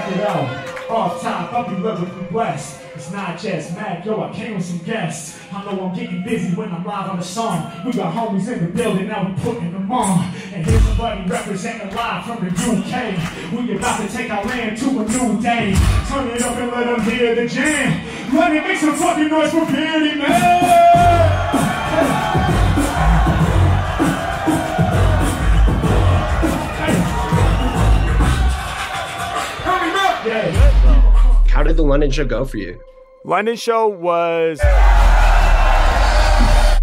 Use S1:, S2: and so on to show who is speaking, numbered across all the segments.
S1: check it out. Off top, I'll be lyrically blessed. It's not just Mac, yo, I came with some guests. I know I'm getting busy when I'm live on the song. We got homies in the building, now we putting them on. And here's somebody representing live from the UK. We about to take our land to a new day. Turn it up and let them hear the jam. Let me make some fucking noise for Beardy, man!
S2: the London show go for you?
S3: London show was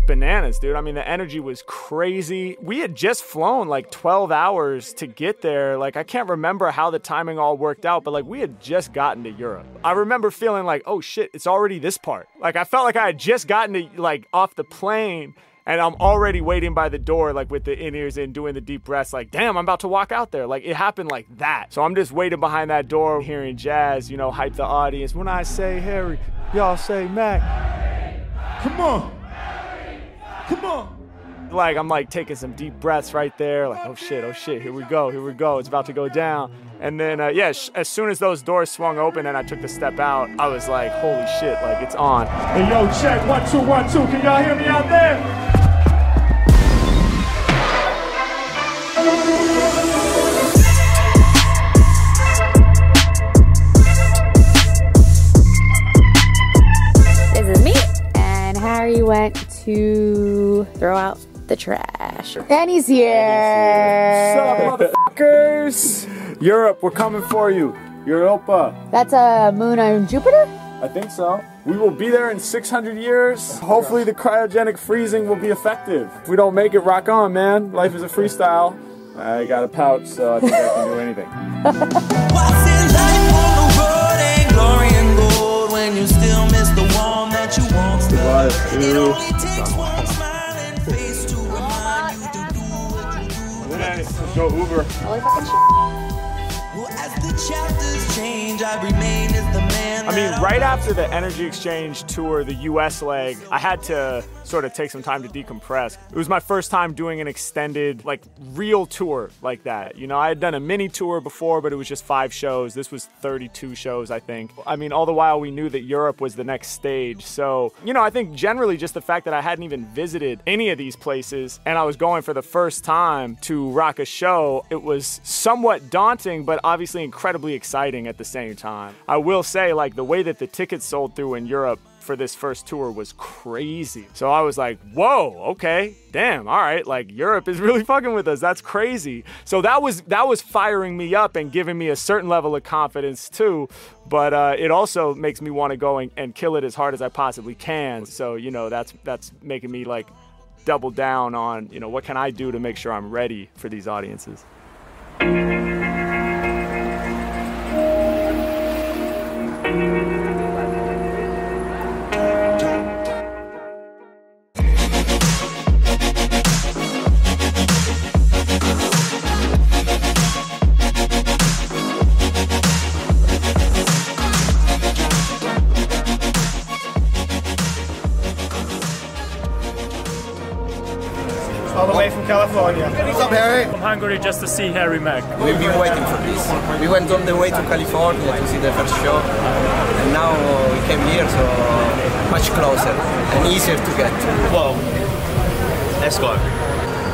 S3: bananas, dude. I mean, the energy was crazy. We had just flown like 12 hours to get there. Like, I can't remember how the timing all worked out, but like, we had just gotten to Europe. I remember feeling like, oh shit, it's already this part. Like, I felt like I had just gotten to like off the plane and I'm already waiting by the door, like with the in ears in, doing the deep breaths, like, damn, I'm about to walk out there. Like, it happened like that. So I'm just waiting behind that door, hearing jazz, you know, hype the audience. When I say Harry, y'all say Mac. Come on. Come on. Like, I'm like taking some deep breaths right there, like, oh shit, oh shit, here we go, here we go, it's about to go down. And then, uh, yeah, sh- as soon as those doors swung open and I took the step out, I was like, holy shit, like, it's on.
S1: Hey, yo, check one, two, one, two. Can y'all hear me out there?
S4: Went to throw out the trash. And he's here.
S3: What's up, motherfuckers? Europe, we're coming for you. Europa.
S4: That's a moon on Jupiter?
S3: I think so. We will be there in 600 years. Hopefully, the cryogenic freezing will be effective. If we don't make it, rock on, man. Life is a freestyle. I got a pouch, so I think I can do anything.
S5: what you do.
S3: Let's go Uber.
S5: Well, as the chapters change, I remain as the man.
S3: I mean, right after the Energy Exchange tour, the US leg, I had to sort of take some time to decompress. It was my first time doing an extended, like, real tour like that. You know, I had done a mini tour before, but it was just five shows. This was 32 shows, I think. I mean, all the while we knew that Europe was the next stage. So, you know, I think generally just the fact that I hadn't even visited any of these places and I was going for the first time to rock a show, it was somewhat daunting, but obviously incredibly exciting at the same time. I will say, like, the way that the tickets sold through in Europe for this first tour was crazy. So I was like, whoa, okay, damn, all right, like Europe is really fucking with us. That's crazy. So that was that was firing me up and giving me a certain level of confidence too. But uh, it also makes me want to go and, and kill it as hard as I possibly can. So you know that's that's making me like double down on you know what can I do to make sure I'm ready for these audiences.
S6: Harry?
S7: Just to see Harry Mack.
S6: We've been waiting for this. We went on the way to California to see the first show, and now we came here, so much closer and easier to get to.
S8: Well, let's go.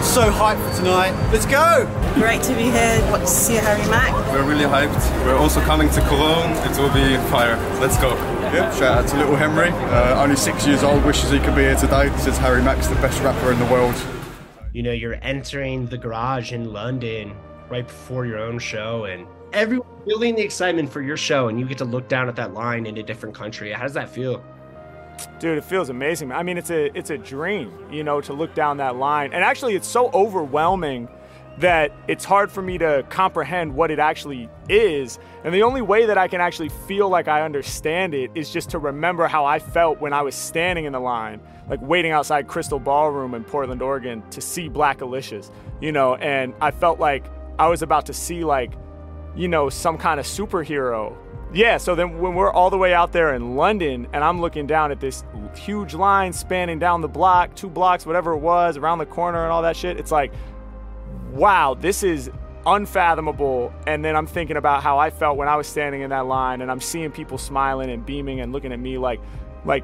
S8: So hyped for tonight. Let's go!
S9: Great to be here. What to see Harry Mack.
S10: We're really hyped. We're also coming to Cologne. It will be fire. Let's go.
S11: Yep, shout out to little Henry. Uh, only six years old, wishes he could be here today. Says Harry Mack's the best rapper in the world.
S2: You know, you're entering the garage in London right before your own show, and everyone feeling the excitement for your show, and you get to look down at that line in a different country. How does that feel?
S3: Dude, it feels amazing. I mean, it's a it's a dream, you know, to look down that line. And actually, it's so overwhelming that it's hard for me to comprehend what it actually is. And the only way that I can actually feel like I understand it is just to remember how I felt when I was standing in the line, like waiting outside Crystal Ballroom in Portland, Oregon to see Blackalicious, you know, and I felt like I was about to see like, you know, some kind of superhero. Yeah, so then when we're all the way out there in London and I'm looking down at this huge line spanning down the block, two blocks, whatever it was, around the corner and all that shit, it's like, wow, this is unfathomable. And then I'm thinking about how I felt when I was standing in that line, and I'm seeing people smiling and beaming and looking at me like, like,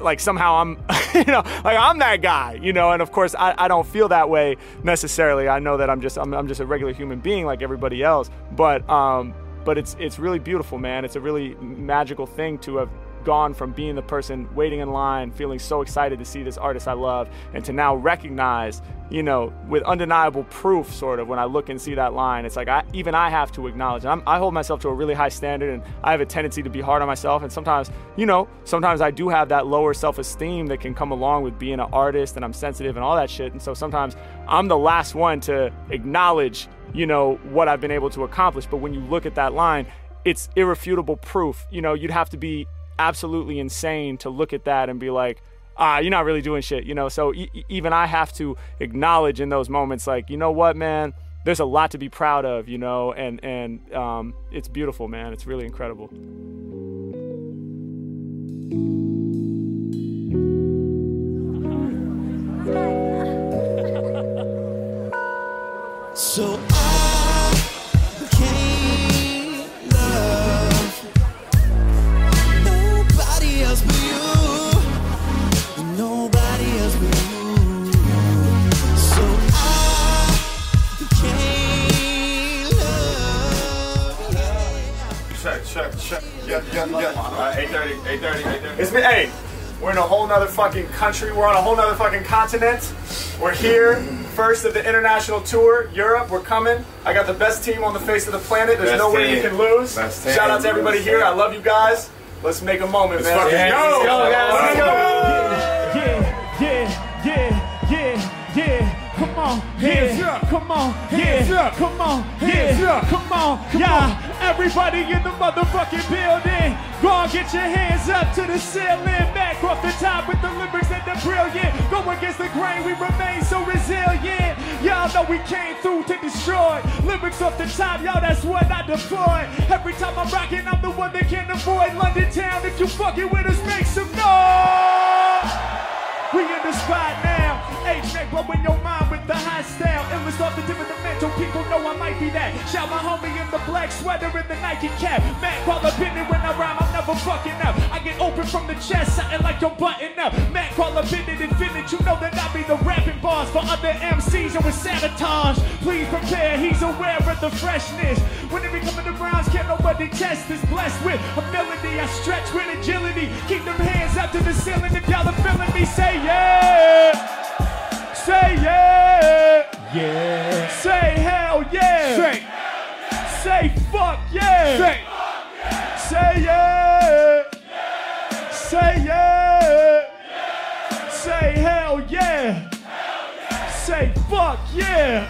S3: like somehow I'm, you know, like I'm that guy, you know. And of course, I, I don't feel that way necessarily. I know that I'm just I'm, I'm just a regular human being like everybody else. But um, but it's it's really beautiful, man. It's a really magical thing to have gone from being the person waiting in line, feeling so excited to see this artist I love, and to now recognize, you know, with undeniable proof, sort of, when I look and see that line, it's like I, even I have to acknowledge. I'm, I hold myself to a really high standard, and I have a tendency to be hard on myself. And sometimes, you know, sometimes I do have that lower self-esteem that can come along with being an artist, and I'm sensitive and all that shit. And so sometimes I'm the last one to acknowledge, you know, what I've been able to accomplish. But when you look at that line, it's irrefutable proof. You know, you'd have to be absolutely insane to look at that and be like, ah, you're not really doing shit, you know? So e- even I have to acknowledge in those moments, like, you know what, man? There's a lot to be proud of, you know, and and um, it's beautiful, man. It's really incredible.
S11: Yeah, yeah, yeah. All right, 8:30, 8:30, 8:30.
S3: It's been, hey, we're in a whole nother fucking country. We're on a whole nother fucking continent. We're here, first of the international tour, Europe. We're coming. I got the best team on the face of the planet. There's
S10: Best
S3: no way you can lose.
S10: Best team.
S3: Shout out to everybody
S10: Best
S3: here.
S10: team.
S3: I love you guys. Let's make a moment, man.
S10: fucking
S3: Let's
S10: go.
S3: go, guys. Let's go.
S1: Yeah, yeah, yeah, yeah, yeah. Come on,
S12: Hands
S1: yeah,
S12: up.
S1: come on,
S12: Hands
S1: yeah,
S12: up.
S1: come on, yeah, come on, yeah. Everybody in the motherfucking building, go on, get your hands up to the ceiling, back off the top with the lyrics and the brilliant. Go against the grain, we remain so resilient. Y'all know we came through to destroy. Lyrics off the top, y'all, that's what I deploy. Every time I'm rocking, I'm the one that can't avoid London town. If you fucking with us, make some noise. We in the spot now. H-Mac blowing your mind with the high style. Illness off the mental. People know I might be that. Shout my homie in the black sweater and the Nike cap. Matt call a bitten when I rhyme. Never fucking up. I get open from the chest, something like your button up. Matt call a bitten infinite. You know that I be the rapping boss for other MCs and with sabotage. Please prepare. He's aware of the freshness. When it be coming to Browns, can't nobody test this. Blessed with ability. I stretch with agility. Keep them hands up to the ceiling. If y'all are feeling me, say yeah. Say yeah. Yeah. Say hell yeah.
S12: Say.
S1: Say fuck yeah.
S12: Say.
S1: Say yeah. Say yeah. Say hell yeah. Say fuck yeah.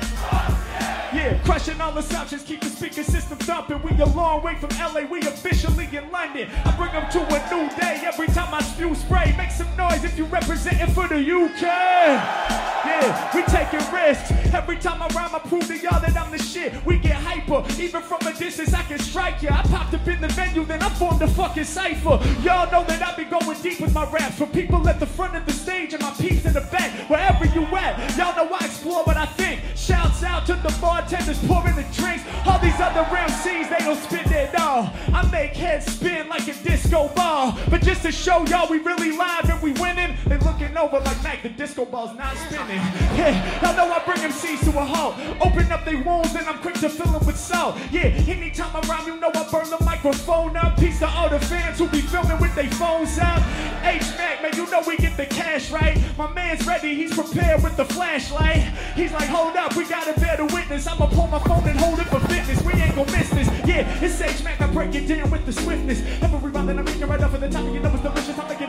S1: Yeah, crushing all assumptions, keep the speaker system thumping. We a long way from LA, we officially in London. I bring them to a new day every time I spew spray. Make some noise if you representing for the UK. Yeah, we taking risks. Every time I rhyme, I prove to y'all that I'm the shit. We get hyper, even from a distance, I can strike ya. I popped up in the venue, then I formed a fucking cipher. Y'all know that I be going deep with my raps. For people at the front of the stage and my peeps in the back, wherever you at. Y'all know I explore what I think. Shouts out to the bartenders pouring the drinks. All these other MCs, they don't spit it all. I make heads spin like a disco ball. But just to show y'all we really live and we winning, they looking over like Mac, the disco ball's not spinning. Yeah, y'all know I bring MCs to a halt. Open up their wounds and I'm quick to fill them with salt. Yeah, anytime I rhyme, you know I burn the microphone up. Peace to all the fans who be filming with their phones up. H-Mac, man, you know we get the cash right. My man's ready, he's prepared with the flashlight. He's like, hold up, we gotta bear the witness. I'ma pull my phone and hold it for fitness. We ain't gon' miss this. Yeah, it's H-Mac, I break it down with the swiftness. Every rhyme that I'm making right off of the top, you know it's delicious. I'm making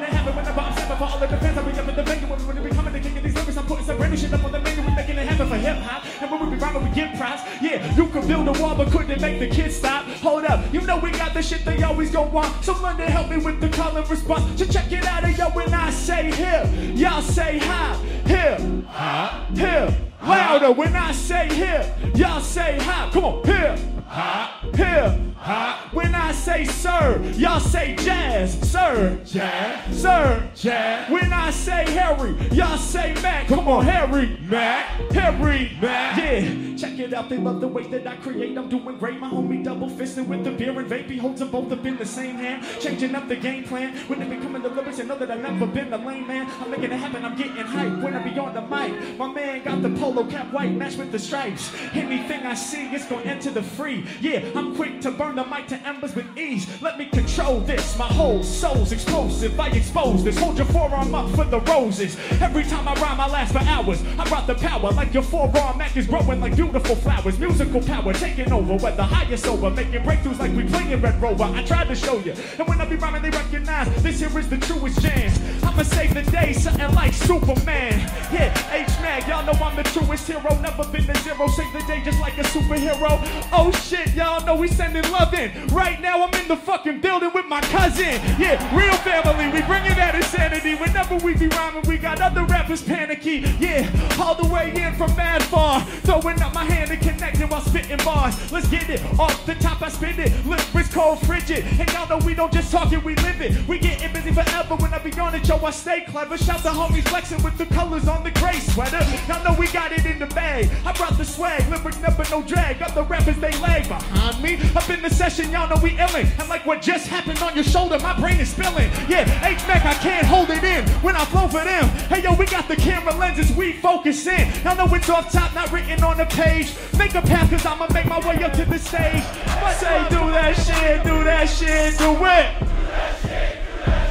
S1: for all of the fans. I be up in the venue when we becoming the king of these lyrics. I'm putting some brand new shit up on the menu. We making it happen for hip hop. And when we be rhyming, we get props. Yeah, you could build a wall, but couldn't make the kids stop. Hold up, you know we got the shit they always gon' want. So London, help me with the call and response. So check it out, and yo, when I say hip, y'all say hi. hip, hi, here. Louder when I say hip, y'all say hi. Come on, hip, hi, here, hi. When I say sir, y'all say jazz, sir, jazz, sir, jazz. When I say Harry, y'all say Mac. Come on, Harry, Mac, Harry, Mac. Yeah, Check it out, they love the way that I create. I'm doing great. My homie double fisting with the beer and vape. He holds them both up in the same hand. Changing up the game plan. When they be coming to lyrics, you know that I've never been the lame man. I'm making it happen, I'm getting hype when I be on the mic. My man got the polo cap white match with the stripes. Anything I see, it's gonna enter the free. Yeah, I'm quick to burn the mic to embers with ease. Let me control this. My whole soul's explosive. I expose this. Hold your forearm up for the roses. Every time I rhyme, I last for hours. I brought the power like your forearm neck is growing like beautiful flowers. Musical power taking over, whether high or sober, making breakthroughs like we playing Red Rover. I tried to show you, and when I be rhyming, they recognize this here is the truest jam. I'ma save the day, something like Superman. Yeah, H Mac, y'all know I'm the truest hero. Never been to zero, save the day just like a superhero. Oh shit, y'all know we sending love in. Right now, I'm in the fucking building with my cousin. Yeah, real family, we bringing that insanity. Whenever we be rhyming, we got other rappers panicky. Yeah, all the way in from mad far. Throwing up my hand and connecting while spitting bars. Let's get it off the top, I spit it. Lyrics cold, frigid. And y'all know we don't just talk it, we live it. We getting busy forever when I be on it, yo. I stay clever. Shout the homies flexing with the colors on the gray sweater. Y'all know we got it in the bag. I brought the swag, lyric never no drag. Other rappers they lag behind me. Up in the session, y'all know we illin'. And like what just happened on your shoulder, my brain is spilling. Yeah, H Mac, I can't hold it in when I flow for them. Hey yo, we got the camera lenses, we focus in. Y'all know it's off top, not written on the page. Make a path, cause I'ma make my way up to the stage. But say, do that shit, do that shit, do it.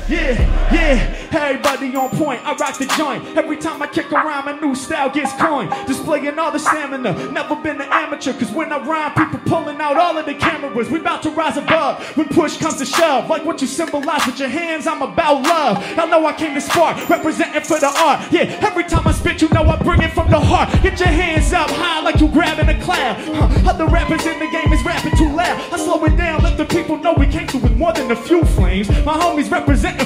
S1: Yeah, yeah, everybody on point. I rock the joint. Every time I kick around, my new style gets coined. Displaying all the stamina. Never been an amateur, cause when I rhyme, people pulling out all of the cameras. We about to rise above when push comes to shove. Like what you symbolize with your hands, I'm about love. I know I came to spark, representing for the art. Yeah, every time I spit, you know I bring it from the heart. Get your hands up high like you grabbing a cloud. Huh, Other rappers in the game is rapping too loud. I slow it down, let the people know we came through with more than a few flames. My homies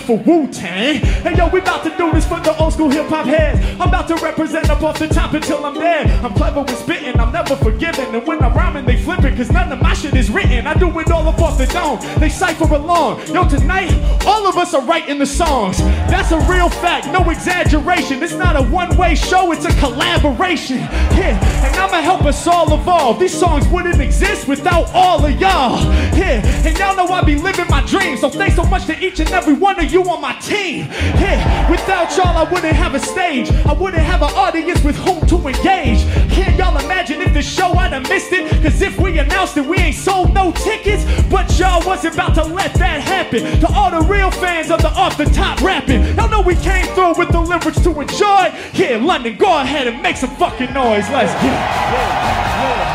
S1: for Wu Tang. Hey yo, we about to do this for the old school hip hop heads. I'm about to represent up off the top until I'm dead. I'm clever with spitting, I'm never forgiven. And when I'm rhyming, they flipping, cause none of my shit is written. I do it all up off the dome. They cipher along. Yo, tonight, all of us are writing the songs. That's a real fact, no exaggeration. It's not a one way show, it's a collaboration. Yeah, and I'ma help us all evolve. These songs wouldn't exist without all of y'all. Yeah, and y'all know I be living my dreams. So thanks so much to each and every one of you on my team. Yeah, without y'all, I wouldn't have a stage. I wouldn't have an audience with whom to engage. Can y'all imagine if the show I'd have missed it? Cause if we announced it, we ain't sold no tickets. But y'all wasn't about to let that happen. To all the real fans of the off the top rapping, y'all know we came through with the lyrics to enjoy. Yeah, London, go ahead and make some fucking noise. Let's get it. Hands up,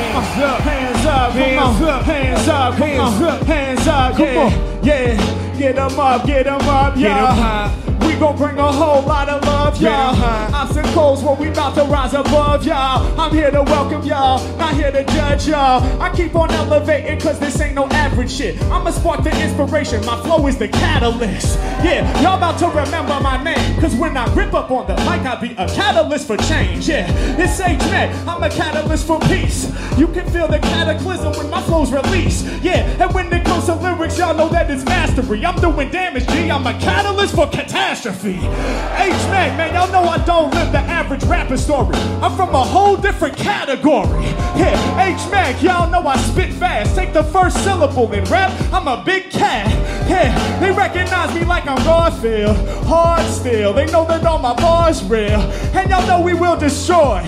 S1: hands up, hands up, hands up, hands up, hands up, hands up, on, yeah, get 'em up, get 'em up, yeah. We gon' bring a whole lot of love, y'all. Obstacles where we about to rise above, y'all. I'm here to welcome y'all, not here to judge y'all. I keep on elevating cause this ain't no average shit. I'ma spark the inspiration, my flow is the catalyst. Yeah, y'all about to remember my name. Cause when I rip up on the mic, I be a catalyst for change. Yeah, it's H Mac, I'm a catalyst for peace. You can feel the cataclysm when my flows release. Yeah, and when it comes to lyrics, y'all know that it's mastery. I'm doing damage, G. I'm a catalyst for catastrophe. H Mac, man, y'all know I don't live the average rapper story. I'm from a whole different category. Yeah, H Mac, y'all know I spit fast. Take the first syllable and rap, I'm a big cat. Yeah, they recognize me like I'm Garfield. Hard still, they know that all my bars real. And y'all know we will destroy.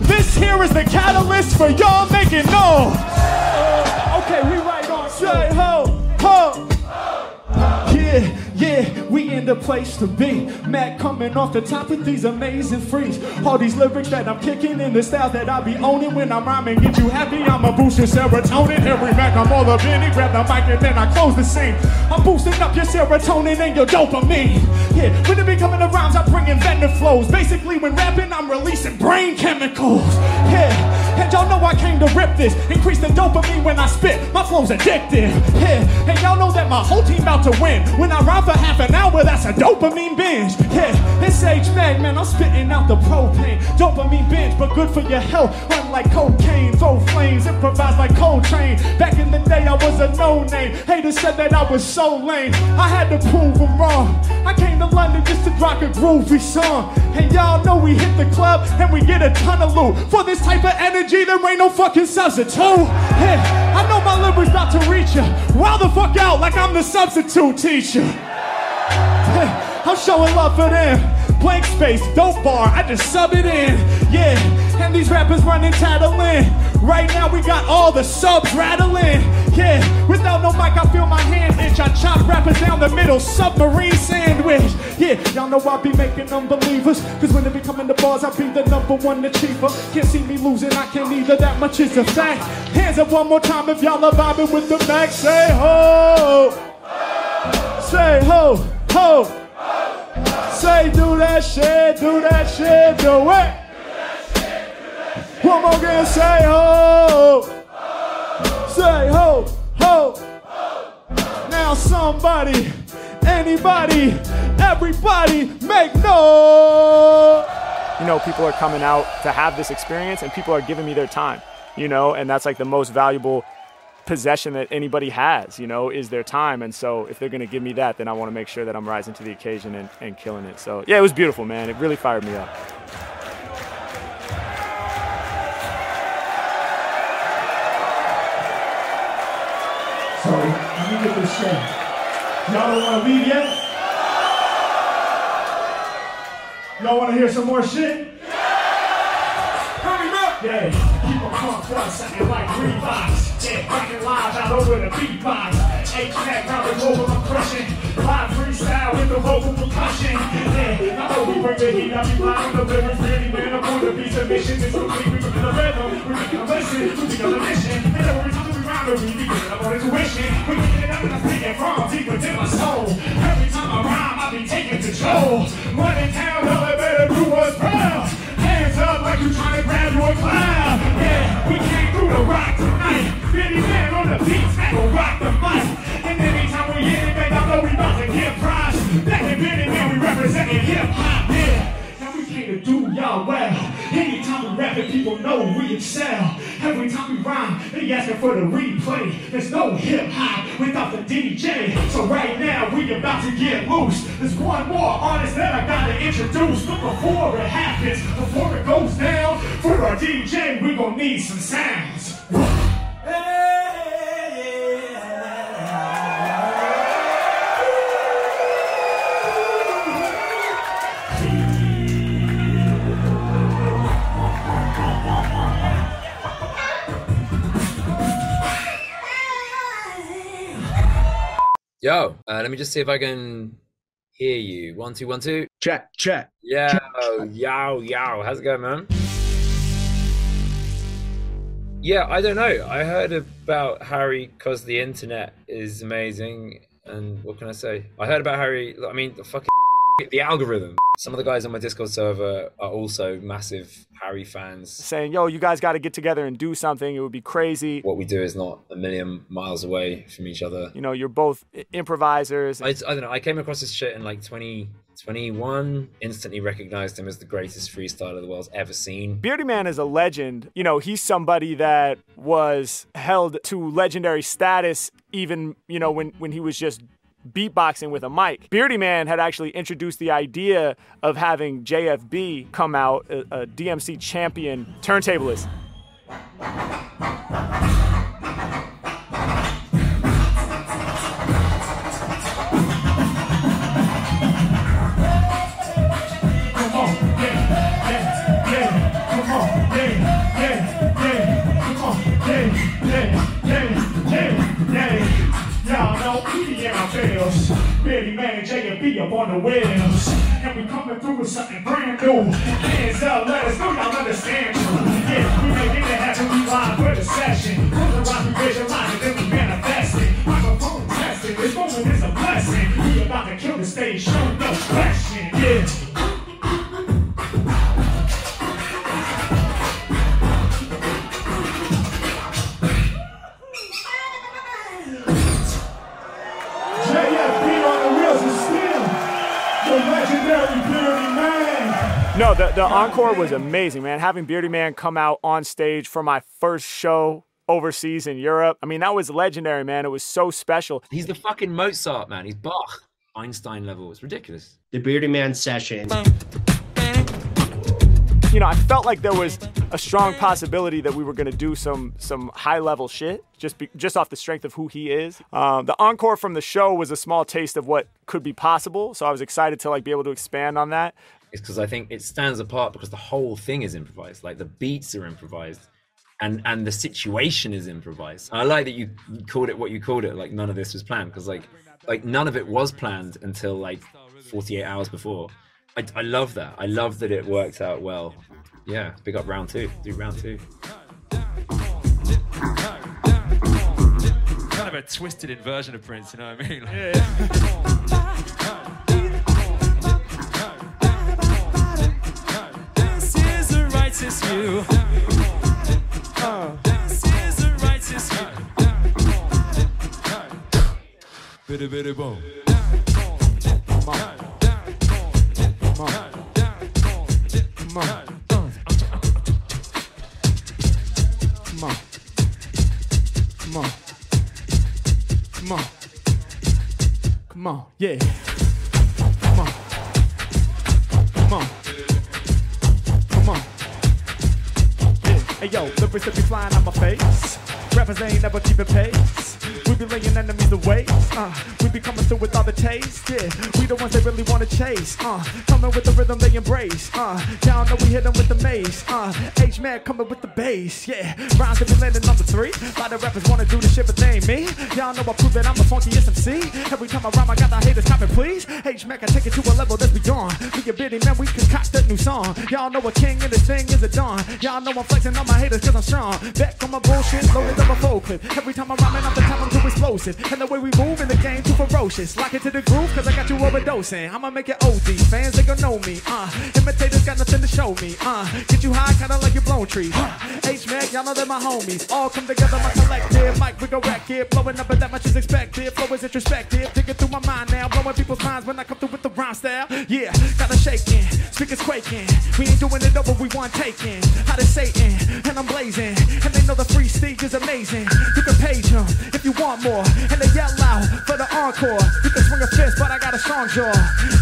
S1: This here is the catalyst for y'all making noise. Okay, we right on. Say ho, ho. Yeah, we in the place to be. Mac coming off the top with these amazing freaks. All these lyrics that I'm kicking in the style that I be owning when I'm rhyming. Get you happy, I'm a boost your serotonin. Every Mac, I'm all up in it. Grab the mic and then I close the scene. I'm boosting up your serotonin and your dopamine. Yeah, when it be coming to rhymes, I bring inventive flows. Basically, when rapping, I'm releasing brain chemicals. Yeah,
S13: And y'all know I came to rip this. Increase the dopamine when I spit. My flow's addictive. Yeah. And y'all know that my whole team about to win. When I rhyme for half an hour, that's a dopamine binge. Yeah. It's H Mac, man. I'm spitting out the propane. Dopamine binge, but good for your health. Unlike cocaine, throw flames, improvise like Coltrane. Back in the day, I was a no name. Haters said that I was so lame. I had to prove them wrong. I came to London just to rock a groovy song. And y'all know we hit the club and we get a ton of loot. For this type of energy, there ain't no fucking substitute. Hey, I know my lyrics about to reach ya. Wild the fuck out like I'm the substitute teacher. Hey, I'm showing love for them. Blank space, dope bar, I just sub it in. Yeah, and these rappers running tattling. Right now we got all the subs rattling. Yeah, without no mic, I feel my hand itch. I chop rappers down the middle, submarine sandwich. Yeah, y'all know I be making unbelievers. Cause when they be coming to bars, I be the number one achiever. Can't see me losing, I can't either. That much is a fact. Hands up one more time if y'all are vibing with the max. Say ho. Say ho, ho. Say do that shit, do that shit, do it. One more again, say ho. Say ho, ho. Now somebody, anybody, everybody make noise.
S3: you know, people are coming out to have this experience and people are giving me their time, you know, and that's like the most valuable possession that anybody has, you know, is their time. And so if they're going to give me that, then I want to make sure that I'm rising to the occasion and, and killing it. So yeah, it was beautiful, man. It really fired me up.
S13: 100%. Y'all don't want to leave yet? Y'all want to hear some more shit? Yeah, keep a punk one second like Reeboks. Yeah, fucking live out over the beatbox. H Mac, I'm over, I'm crushing. Live freestyle with the vocal percussion. Yeah, I know we bring the heat, I be live with the lyrics, really, man. I'm on the beat, the mission is complete. We begin the rhythm, we begin the listen, we begin the mission. And every be good up on intuition. We get it up and I speak it from deep within my soul. Every time I rhyme, I be taking control. Running town, better do what's proud. Hands up like you trying to grab your cloud. Yeah, we came through the rock tonight. Beardyman on the beat, that gon' rock the mic. And anytime we hit it, man, y'all know we about to get prize. Back in Beardyman, we representing hip hop. Came to do y'all well. Anytime we rap it, people know we excel. Every time we rhyme, they asking for the replay. There's no hip hop without the DJ. So right now, we about to get loose. There's one more artist that I gotta introduce. But before it happens, before it goes down, for our DJ, we gon' need some sounds.
S12: Yo, uh, let me just see if I can hear you. One, two, one, two.
S2: Check, check.
S12: Yeah, yo, yo. How's it going, man? Yeah, I don't know. I heard about Harry because the internet is amazing. And what can I say? I heard about Harry. I mean, the fucking the algorithm. Some of the guys on my Discord server are also massive Harry fans.
S3: Saying, yo, you guys got to get together and do something. It would be crazy.
S12: What we do is not a million miles away from each other.
S3: You know, you're both improvisers.
S12: I, I don't know. I came across this shit in like 2021. Instantly recognized him as the greatest freestyler the world's ever seen.
S3: Beardyman is a legend. You know, he's somebody that was held to legendary status even, you know, when, when he was just beatboxing with a mic. Beardyman had actually introduced the idea of having JFB come out, a, a DMC champion turntablist.
S13: Up on the wheels. And we coming through with something brand new. Hands up, let us know y'all understand. Yeah, we making it happen, we live for the session. Close the rock, we visualize it, then we manifest it. Microphone testing, this moment is a blessing. We about to kill the stage, show no question. Yeah.
S3: The, the encore was amazing, man. Having Beardyman come out on stage for my first show overseas in Europe. I mean, that was legendary, man. It was so special.
S12: He's the fucking Mozart, man. He's Bach, Einstein level. It's ridiculous.
S2: The Beardyman session.
S3: You know, I felt like there was a strong possibility that we were going to do some some high level shit just be, just off the strength of who he is. Um, the encore from the show was a small taste of what could be possible, so I was excited to like be able to expand on that.
S12: It's because I think it stands apart because the whole thing is improvised. Like the beats are improvised, and and the situation is improvised. I like that you called it what you called it. Like none of this was planned because like like none of it was planned until like 48 hours before. I, I love that. I love that it worked out well. Yeah, big up round two. Do round two.
S14: Kind of a twisted inversion of Prince, you know what I mean? Like-
S5: This righteous view.
S14: Bitty bitty boom.
S1: Come on. Come on. Come on. Come on. Come on. Yeah. That be flying on my face. Rappers they ain't never keeping pace. We be laying enemies waste. Uh, we be coming through with all the taste. Yeah, we the ones they really wanna chase. Uh, coming with the rhythm they embrace. Uh, y'all know we hit them with the mace. Uh, H man coming with the bass. Yeah, rhymes that be landing number three. A lot of rappers wanna do this shit, but they ain't me. Y'all know I prove that I'm the funkiest MC. Every time I rhyme, I got the haters copping, please. H man can take it to a level that's beyond. Me and Beardyman, we concoct a new song. Y'all know a king and this thing is a dawn. Y'all know I'm flexing on my haters cause I'm strong. Back on my bullshit, loaded up a full clip. Every time I'm rhyming off the top, I'm too explosive. And the way we move in the game, too ferocious. Lock it to the groove cause I got you overdosing. I'ma make it OD. Fans, they gon' know me. Uh, imitators got nothing to show me. Uh, get you high, kinda like you blown trees. H Mac, y'all know they're my homies. All come together, my collective. Mike, we go rack here. Blowing up, but that much is expected. Flow is introspective. Digging through my mind now. Blowing people's minds when I come through with the rhyme style. Yeah, got a shaking. Speakers quaking. We ain't doing it over, we want taking. Hot as Satan, and I'm blazing. And they know the free stage is amazing. You can page them if you want more. And they yell out for the encore. You can swing a fist, but I got a strong jaw.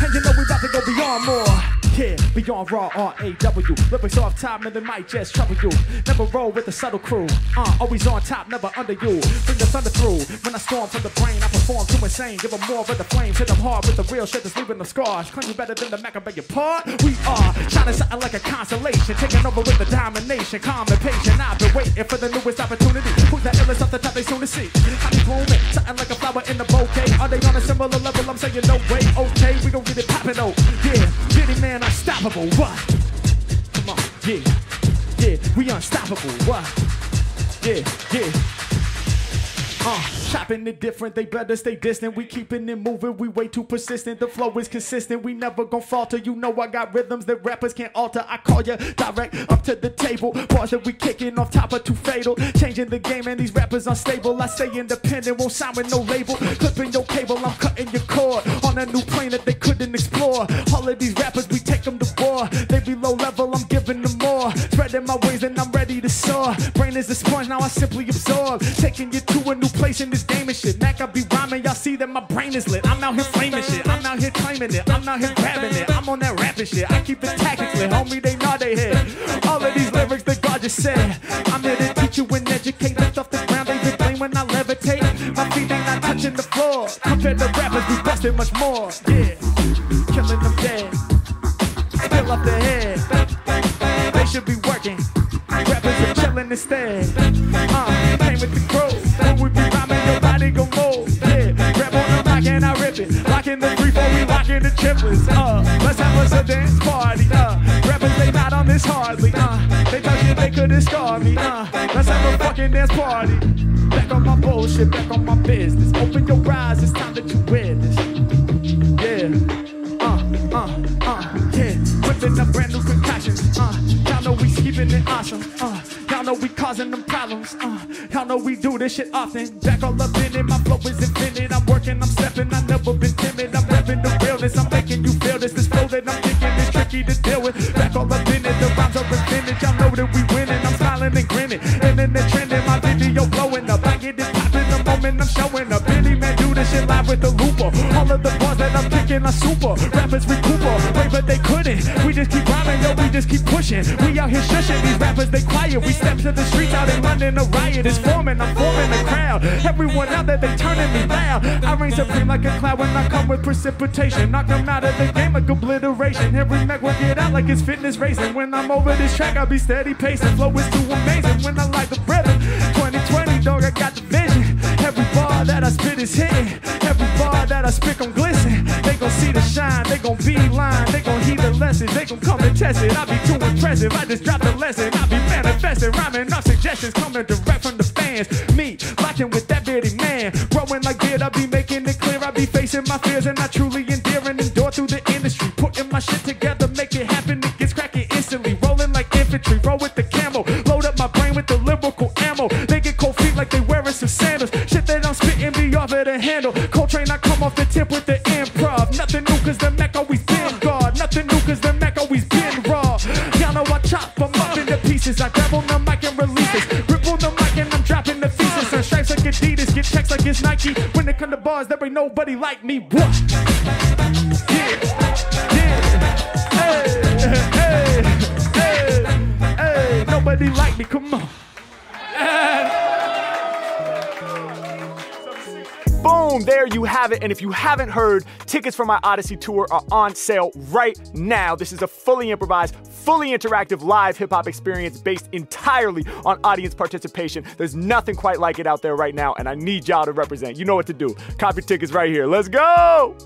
S1: And you know we about to go beyond more. Yeah, beyond raw R-A-W. Lyrics off top, and they might just trouble you. Never roll with the subtle crew. Uh, always on top, never under you. Bring the thunder through. When I storm from the brain, I perform too insane. Give them more of the flames. Hit them hard with the real shit that's leaving the scars. Claim you better than the Mac, I beg your pardon. We are shining something like a constellation. Taking over with the domination. Calm and patient. I've been waiting for the newest opportunity. Who's the illest off the top they soon to see? I be blooming. Something like a flower in the bouquet. Are they on a similar level? I'm saying no way. Okay, we gon' get it poppin' oh. Yeah, Beardyman, unstoppable. What? Come on, yeah, yeah, we unstoppable. What? Yeah, yeah. Uh, chopping it different, they better stay distant. We keeping it moving, we way too persistent. The flow is consistent, we never gon' falter. You know I got rhythms that rappers can't alter. I call you direct up to the table. Bars that we kicking off top are too fatal. Changing the game and these rappers unstable. I stay independent, won't sign with no label. Clipping your cable, I'm cutting your cord on a new plane that they couldn't explore. All of these rappers, They be low level, I'm giving them more. Spreading my ways and I'm ready to soar. Brain is a sponge, now I simply absorb. Taking you to a new place in this game and shit. Mac, I be rhyming, y'all see that my brain is lit. I'm out here flaming shit. I'm out here claiming it. I'm out here grabbing it. I'm on that rapping shit. I keep it tactically, homie, they nod they head. All of these lyrics that God just said. I'm here to teach you and educate. Lift off the ground, they blame when I levitate. My feet ain't not touching the floor. Compared to rappers, we busted much more. Yeah, killing them dead. Still up the head. They should be working. Rappers are chilling instead. Uh, came with the crew. When we be rhyming, your body gon' move. Yeah, grab on the mic and I rip it. Locking the three, four, we locking the triplets. Uh, let's have us a dance party. Uh, rappers, they not on this hardly. Uh, they talk shit, they couldn't scar me. Uh, let's have a fucking dance party. Back on my bullshit, back on my business. Open your eyes, it's time that you witness. Causing them problems. Uh, y'all know we do this shit often. Back all up in it, my flow is infinite. I'm working, I'm stepping, I never been timid. I'm repping the realness, I'm making you feel this. This flow that I'm kicking is tricky to deal with. Back all up in it, the rhymes are vintage. I know that we winning. I'm smiling and grinning, and then the trending. My video blowing up. I get it popping the moment I'm showing up. Beardyman do this shit live with the looper. All of the bars that I'm kicking are super. Rappers recuper, wait, but they couldn't. Yo. We just keep pushing. We out here shushing these rappers. They quiet. We step to the streets out in London. A riot is forming. I'm forming a crowd. Everyone out there, they turning me loud. I reign supreme like a cloud when I come with precipitation. Knock them out of the game like obliteration. Every Mac will get out like it's fitness racing. When I'm over this track, I'll be steady pacing. Flow is too amazing when I like the rhythm. 2020, dog, I got the vision. Bar that I spit is hitting. Every bar that I spit gon' glisten. They gon' see the shine. They gon' be line. They gon' heed the lesson, They gon' come and test it. I be too impressive. I just drop the lesson. I be manifesting, rhyming off suggestions coming direct from the fans. Me, rocking with that Beardyman. Growing like beard, I be making it clear. I be facing my fears and I truly endear and endure through the industry. Putting my shit together, make it happen. It gets cracking instantly. Rolling like infantry. Roll with the camo. Load up my brain with the lyrical Shit that I'm spitting be of the handle. Coltrane, I come off the tip with the improv. Nothing new cause the Mac always been guard. Nothing new cause the Mac always been raw. Y'all know I chop them up into pieces. I grab on the mic and release it. Rip on the mic and I'm dropping the thesis. And stripes like Adidas, get checks like it's Nike. When it come to bars, there ain't nobody like me. What? Yeah, yeah. Hey, hey, hey, hey. Nobody like me, come on.
S3: Boom, there you have it. And if you haven't heard, tickets for my Odyssey tour are on sale right now. This is a fully improvised, fully interactive live hip hop experience based entirely on audience participation. There's nothing quite like it out there right now, and I need y'all to represent. You know what to do. Copy tickets right here. Let's go!